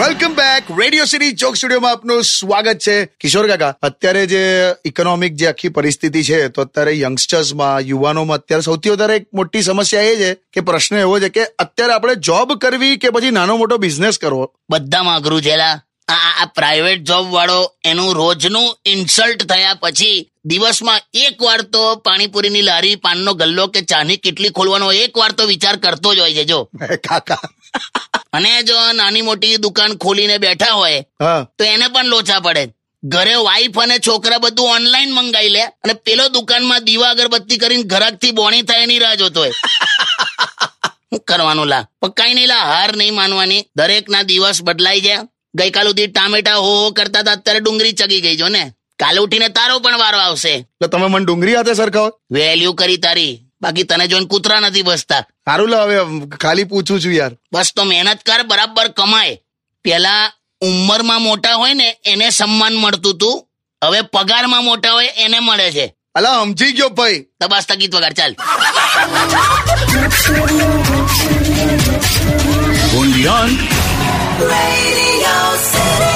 Back. Radio city ચોક સ્ટુડિયોમાં આપનું સ્વાગત છે. કિશોર કાકા અત્યારે જે ઇકોનોમિક જે આખી પરિસ્થિતિ છે તો અત્યારે યંગસ્ટર્સમાં યુવાનોમાં અત્યારે સૌથી વધારે એક મોટી સમસ્યા એ છે કે પ્રશ્ન એવો છે કે અત્યારે આપણે જોબ કરવી કે પછી નાનો મોટો બિઝનેસ કરવો? બધામાં અઘરું છે આ આ પ્રાઇવેટ જોબ વાળો એનું રોજનું ઇન્સલ્ટ થયા પછી દિવસમાં એક વાર તો પાણીપુરીની લારી પાનનો ગલ્લો કે ચાની કેટલી ખોલવાનો એક વાર તો વિચાર કરતો જ હોય છે જો. કાકા અને જો નાની મોટી દુકાન ખોલીને બેઠા હોય તો એને પણ લોચા પડે. ઘરે વાઈફ અને છોકરા બધું ઓનલાઈન મંગાવી લે અને પેલો દુકાનમાં દીવા અગરબત્તી કરીને ઘરાકથી બોણી થાય એની રાહ જોતો હોય. શું કરવાનું લા? કઈ નહીં લા હાર નહીં માનવાની. દરેક ના દિવસ બદલાઈ જાય. ગઈકાલ સુધી ટામેટા હો હો કરતા હતા અત્યારે ડુંગળી ચગી ગઈ જો ને. કાલે ઉઠીને તારો પણ વારો આવશે. એટલે તમે મને ડુંગળી હાથે સરખાવો. વેલ્યુ કરી તારી. બાકી તને જોઈને કૂતરા નથી બસતા. સારું લો હવે ખાલી પૂછું છું યાર. બસ તો મહેનત કર બરાબર કમાય. પેલા ઉંમરમાં મોટા હોય ને એને સન્માન મળતું તું. હવે પગારમાં મોટા હોય એને મળે છે. અલા સમજી ગયો ભાઈ. તબાસ બસ તગીત વગર ચાલ Radio City.